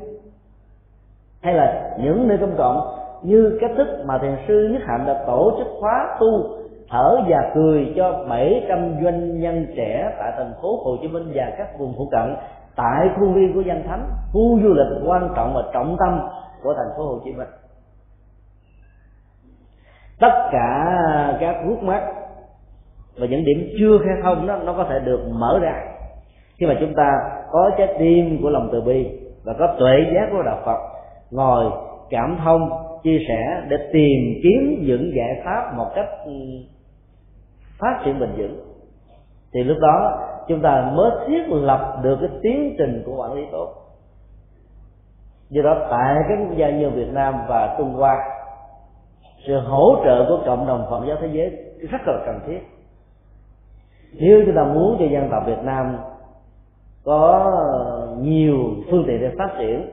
Hay là những nơi công cộng như cách thức mà thiền sư nhất hạnh đã tổ chức khóa tu, thở và cười cho 700 doanh nhân trẻ tại thành phố Hồ Chí Minh và các vùng phụ cận tại khu viên của danh thánh, khu du lịch quan trọng và trọng tâm của thành phố Hồ Chí Minh. Tất cả các khúc mắt và những điểm chưa khai thông đó, nó có thể được mở ra khi mà chúng ta có trái tim của lòng từ bi và có tuệ giác của đạo Phật ngồi cảm thông, chia sẻ để tìm kiếm những giải pháp một cách phát triển bền vững. Thì lúc đó chúng ta mới thiết lập được cái tiến trình của quản lý tốt. Do đó, tại các quốc gia như Việt Nam và Trung Hoa, sự hỗ trợ của cộng đồng Phật giáo thế giới rất là cần thiết. Nếu chúng ta muốn cho dân tộc Việt Nam có nhiều phương tiện để phát triển,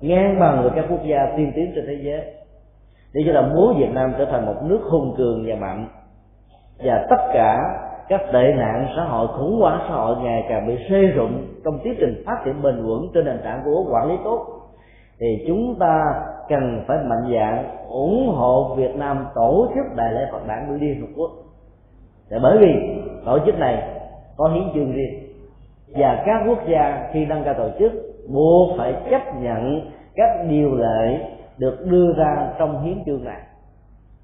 ngang bằng với các quốc gia tiên tiến trên thế giới, để cho là muốn Việt Nam trở thành một nước hùng cường và mạnh, và tất cả các tệ nạn xã hội, khủng hoảng xã hội ngày càng bị xê rụng trong tiến trình phát triển bền vững trên nền tảng của quản lý tốt. Thì chúng ta cần phải mạnh dạn ủng hộ Việt Nam tổ chức đại lễ Phật đản của Liên Hợp Quốc. Để bởi vì tổ chức này có hiến chương riêng. Và các quốc gia khi đăng cai tổ chức buộc phải chấp nhận các điều lệ được đưa ra trong hiến chương này.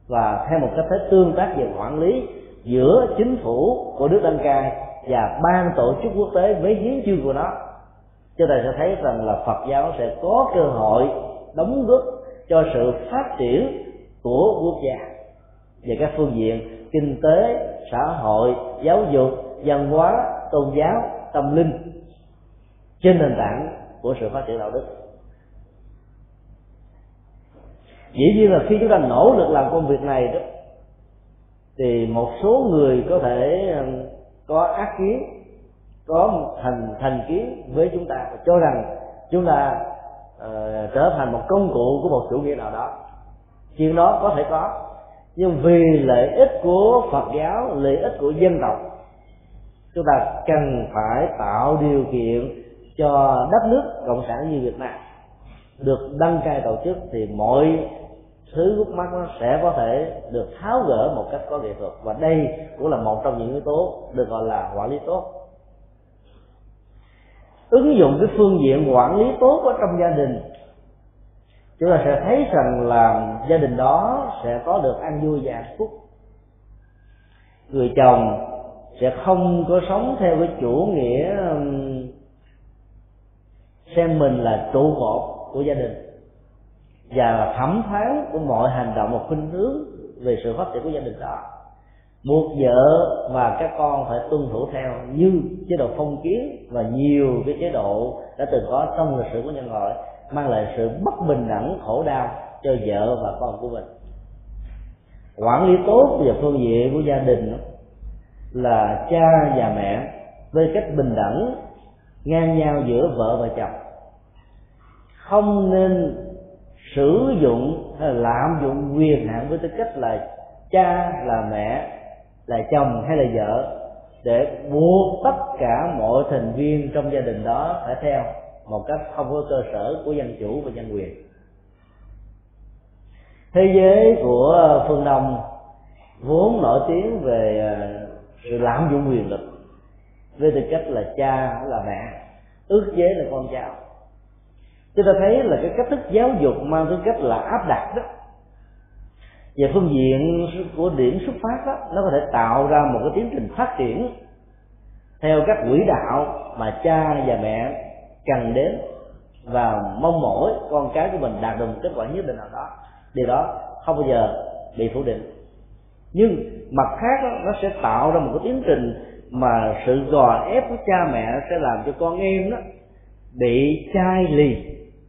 Và theo một cách thế tương tác về quản lý giữa chính phủ của nước đăng cai và ban tổ chức quốc tế với hiến chương của nó. Chúng ta sẽ thấy rằng là Phật giáo sẽ có cơ hội đóng góp cho sự phát triển của quốc gia về các phương diện kinh tế, xã hội, giáo dục, văn hóa, tôn giáo, tâm linh trên nền tảng của sự phát triển đạo đức. Dĩ nhiên là khi chúng ta nỗ lực làm công việc này đó thì một số người có thể um, có ác kiến có thành thành kiến với chúng ta và cho rằng chúng ta uh, trở thành một công cụ của một chủ nghĩa nào đó. Chuyện đó có thể có nhưng vì lợi ích của phật giáo lợi ích của dân tộc chúng ta cần phải tạo điều kiện cho đất nước cộng sản như việt nam được đăng cai tổ chức thì mọi thứ gút mắt nó sẽ có thể được tháo gỡ một cách có nghệ thuật. Và đây cũng là một trong những yếu tố được gọi là quản lý tốt. Ứng dụng cái phương diện quản lý tốt ở trong gia đình, chúng ta sẽ thấy rằng là gia đình đó sẽ có được ăn vui và hạnh phúc. Người chồng sẽ không có sống theo cái chủ nghĩa xem mình là trụ cột của gia đình và thẩm phán của mọi hành động một khuynh hướng về sự phát triển của gia đình đó. Buộc vợ và các con phải tuân thủ theo như chế độ phong kiến và nhiều cái chế độ đã từng có trong lịch sử của nhân loại, mang lại sự bất bình đẳng, khổ đau cho vợ và con của mình. Quản lý tốt về phương diện của gia đình là cha và mẹ với cách bình đẳng, ngang nhau giữa vợ và chồng. Không nên sử dụng hay là lạm dụng quyền hạn với tư cách là cha, là mẹ, là chồng hay là vợ để buộc tất cả mọi thành viên trong gia đình đó phải theo một cách không có cơ sở của dân chủ và dân quyền. Thế giới của phương đông vốn nổi tiếng về à, sự lạm dụng quyền lực với tư cách là cha, là mẹ, ước chế là con cháu chúng ta thấy là cái cách thức giáo dục mang tính cách là áp đặt đó. Về phương diện của điểm xuất phát đó nó có thể tạo ra một cái tiến trình phát triển theo các quỹ đạo mà cha và mẹ cần đến và mong mỏi con cái của mình đạt được một kết quả nhất định nào đó. Điều đó không bao giờ bị phủ định. Nhưng mặt khác đó, nó sẽ tạo ra một cái tiến trình mà sự gò ép của cha mẹ sẽ làm cho con em đó bị chai lì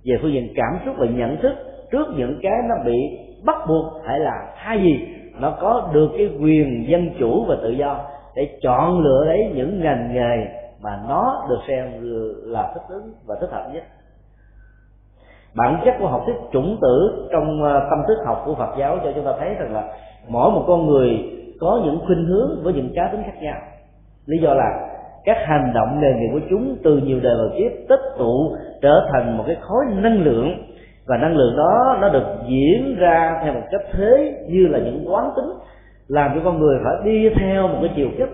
về phương diện cảm xúc và nhận thức, trước những cái nó bị bắt buộc phải làm thay gì nó có được cái quyền dân chủ và tự do để chọn lựa lấy những ngành nghề mà nó được xem là thích ứng và thích hợp nhất. Bản chất của học thuyết chủng tử trong ờ, tâm thức học của Phật giáo cho chúng ta thấy rằng là mỗi một con người có những khuynh hướng với những cá tính khác nhau. Lý do là các hành động, nghề nghiệp của chúng từ nhiều đời vào kiếp tích tụ trở thành một cái khối năng lượng. Và năng lượng đó, nó được diễn ra theo một cách thế như là những quán tính, làm cho con người phải đi theo một cái chiều kích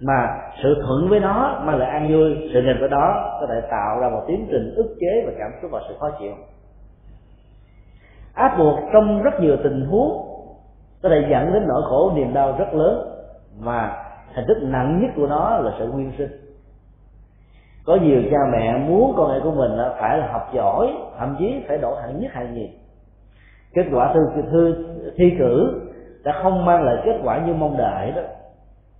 mà sự thuận với nó mang lại an vui. Sự nghịch với đó có thể tạo ra một tiến trình ức chế và cảm xúc và sự khó chịu. Áp buộc trong rất nhiều tình huống có thể dẫn đến nỗi khổ, niềm đau rất lớn. Mà hình thức nặng nhất của nó là sự nguyên sinh có nhiều cha mẹ muốn con em của mình phải là học giỏi thậm chí phải đổ hạng nhất hạng nhì. Kết quả thư, thư thi cử đã không mang lại kết quả như mong đợi đó.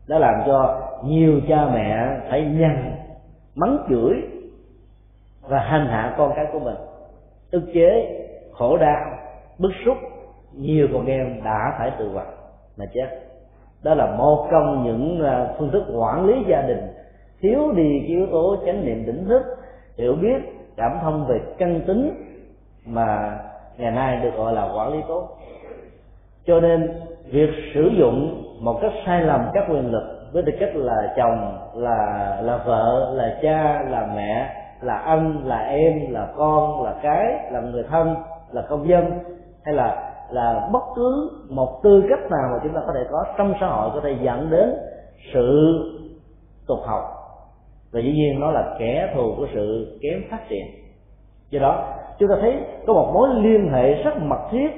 Đã làm cho nhiều cha mẹ phải nhằn mắng chửi và hành hạ con cái của mình. Ức chế khổ đau bức xúc nhiều con em đã phải tự vật mà chết. Đó là một trong những à, phương thức quản lý gia đình thiếu đi cái yếu tố chánh niệm tỉnh thức, hiểu biết, cảm thông về căn tính mà ngày nay được gọi là quản lý tốt. Cho nên, việc sử dụng một cách sai lầm các quyền lực với tư cách là chồng, là là vợ, là cha, là mẹ, là anh, là em, là con, là cái, là người thân, là công dân, hay là là bất cứ một tư cách nào mà chúng ta có thể có trong xã hội có thể dẫn đến sự tục học và dĩ nhiên nó là kẻ thù của sự kém phát triển. Do đó, chúng ta thấy có một mối liên hệ rất mật thiết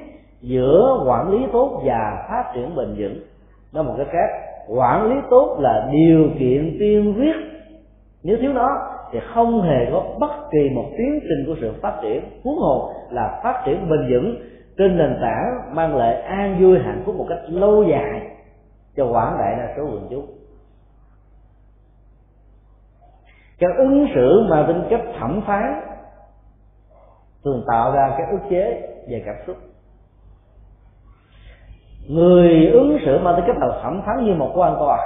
giữa quản lý tốt và phát triển bền vững. Nói một cái khác, quản lý tốt là điều kiện tiên quyết. Nếu thiếu nó, thì không hề có bất kỳ một tiến trình của sự phát triển. Huống hồ là phát triển bền vững trên nền tảng mang lại an vui hạnh phúc một cách lâu dài cho quảng đại đa số quần chúng. Cái ứng xử mà tính cách thẩm phán thường tạo ra cái ức chế về cảm xúc. Người ứng xử mà tính cách là thẩm phán như một quan tòa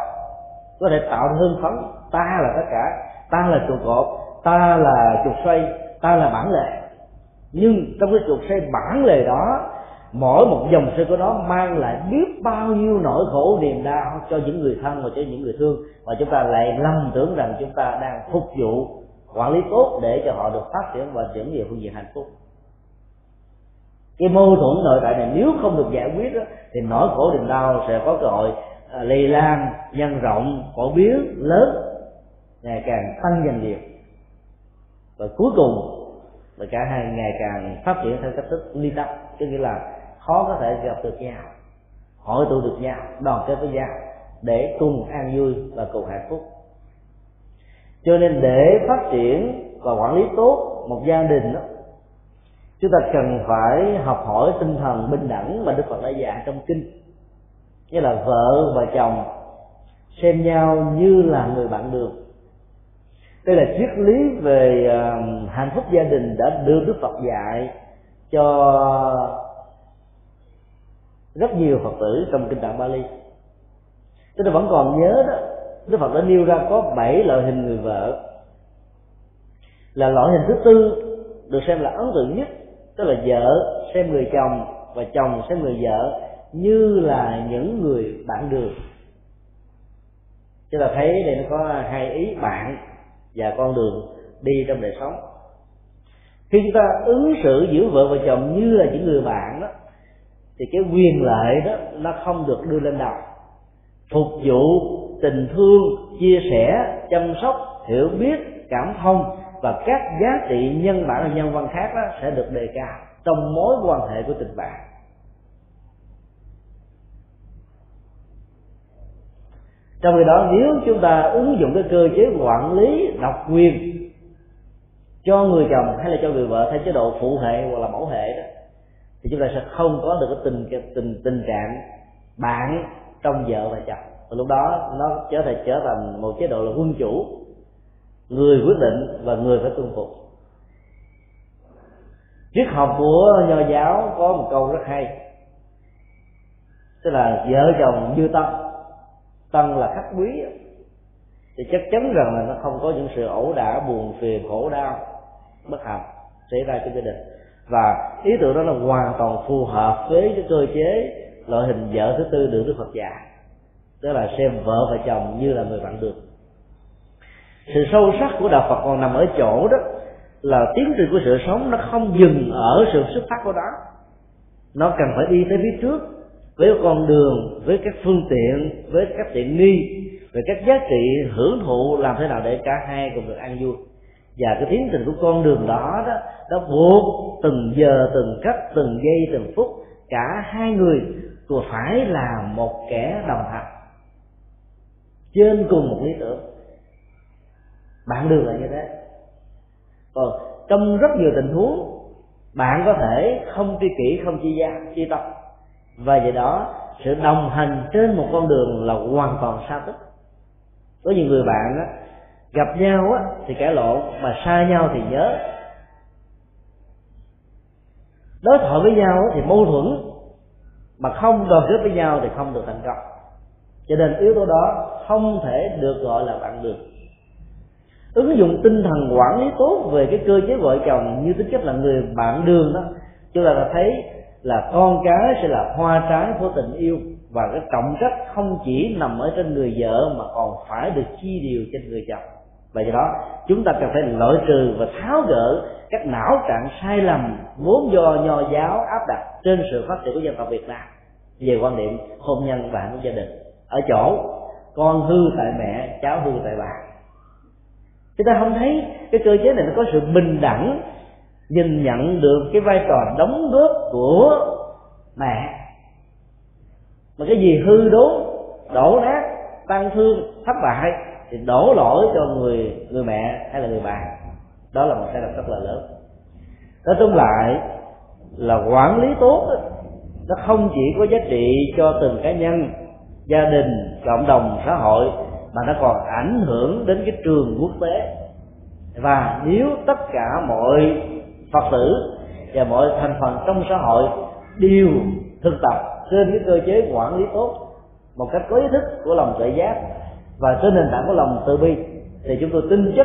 có thể tạo ra hưng phấn. Ta là tất cả, ta là trụ cột ta là trục xoay, ta là bản lề. Nhưng trong cái trục xoay bản lề đó mỗi một dòng sư của nó mang lại biết bao nhiêu nỗi khổ niềm đau cho những người thân và cho những người thương. Và chúng ta lại lầm tưởng rằng chúng ta đang phục vụ quản lý tốt để cho họ được phát triển và dẫn về phương diện hạnh phúc. Cái mâu thuẫn nội tại này nếu không được giải quyết đó, thì nỗi khổ niềm đau sẽ có cơ hội à, lây lan nhân rộng phổ biến lớn ngày càng tăng dần nhiều. Và cuối cùng là cả hai ngày càng phát triển theo cách thức ly tâm tức nghĩa là khó có thể gặp được nhau. Hội tụ được nhau đoàn kết với nhau để cùng an vui và cùng hạnh phúc. Cho nên để phát triển và quản lý tốt một gia đình đó, chúng ta cần phải học hỏi tinh thần bình đẳng mà đức phật đã dạy trong kinh. Như là vợ và chồng xem nhau như là người bạn đường đây là triết lý về ờ, hạnh phúc gia đình đã được đức phật dạy cho rất nhiều phật tử trong kinh tạng bali. Chúng ta vẫn còn nhớ đó, đức phật đã nêu ra có bảy loại hình người vợ. Là loại hình thứ tư được xem là ấn tượng nhất, tức là vợ xem người chồng và chồng xem người vợ như là những người bạn đường. Chúng ta thấy đây nó có hai ý, bạn và con đường đi trong đời sống. Khi chúng ta ứng xử giữa vợ và chồng như là những người bạn đó thì cái quyền lợi đó nó không được đưa lên đầu. Phục vụ tình thương, chia sẻ, chăm sóc, hiểu biết, cảm thông và các giá trị nhân bản và nhân văn khác đó sẽ được đề cao trong mối quan hệ của tình bạn. Trong khi đó, nếu chúng ta ứng dụng cái cơ chế quản lý độc quyền cho người chồng hay là cho người vợ theo chế độ phụ hệ hoặc là mẫu hệ đó thì chúng ta sẽ không có được cái tình cái tình tình trạng bạn trong vợ và chồng. Và lúc đó nó trở thành trở thành một chế độ là quân chủ. Người quyết định và người phải tuân phục. Triết học của nho giáo có một câu rất hay. Tức là vợ chồng như tâm tân là khách quý. Thì chắc chắn rằng là nó không có những sự ẩu đả, buồn phiền, khổ đau, bất hạnh xảy ra trong gia đình và ý tưởng đó là hoàn toàn phù hợp với cái cơ chế loại hình vợ thứ tư được đức phật dạy. Tức là xem vợ và chồng như là người bạn được. Sự sâu sắc của đạo phật còn nằm ở chỗ đó là tiến trình của sự sống nó không dừng ở sự xuất phát của đó. Nó cần phải đi tới phía trước với con đường, với các phương tiện, với các tiện nghi về các giá trị hưởng thụ làm thế nào để cả hai cùng được an vui và cái tiến trình của con đường đó đó nó buộc từng giờ từng cách từng giây từng phút cả hai người của phải là một kẻ đồng hành. Trên cùng một lý tưởng. Bạn đường là như thế. Còn trong rất nhiều tình huống bạn có thể không tri kỷ không chi gia chi tâm. Và vậy đó sự đồng hành trên một con đường là hoàn toàn xa tích có nhiều người bạn á, gặp nhau á, thì cãi lộn mà xa nhau thì nhớ. Đối thoại với nhau thì mâu thuẫn mà không đoàn kết với nhau thì không được thành công. Cho nên yếu tố đó không thể được gọi là bạn được. Ứng dụng tinh thần quản lý tốt về cái cơ chế vợ chồng như tính chất là người bạn đường đó chúng ta đã thấy là con cái sẽ là hoa trái của tình yêu và cái trọng trách không chỉ nằm ở trên người vợ mà còn phải được chi điều trên người chồng và do đó, chúng ta cần phải loại trừ và tháo gỡ các não trạng sai lầm vốn do nho giáo áp đặt trên sự phát triển của dân tộc Việt Nam. Về quan điểm hôn nhân và hạnh phúc gia đình. Ở chỗ, con hư tại mẹ, cháu hư tại bà. Chúng ta không thấy cái cơ chế này nó có sự bình đẳng, nhìn nhận được cái vai trò đóng góp của mẹ. Mà cái gì hư đốn, đổ nát tăng thương, thất bại thì đổ lỗi cho người người mẹ hay là người bà đó là một sai lầm rất là lớn. Nói chung lại là quản lý tốt nó không chỉ có giá trị cho từng cá nhân, gia đình, cộng đồng, xã hội, mà nó còn ảnh hưởng đến cái trường quốc tế. Và nếu tất cả mọi phật tử và mọi thành phần trong xã hội đều thực tập trên cái cơ chế quản lý tốt một cách có ý thức của lòng tự giác và trên nền tảng của lòng từ bi thì chúng tôi tin chắc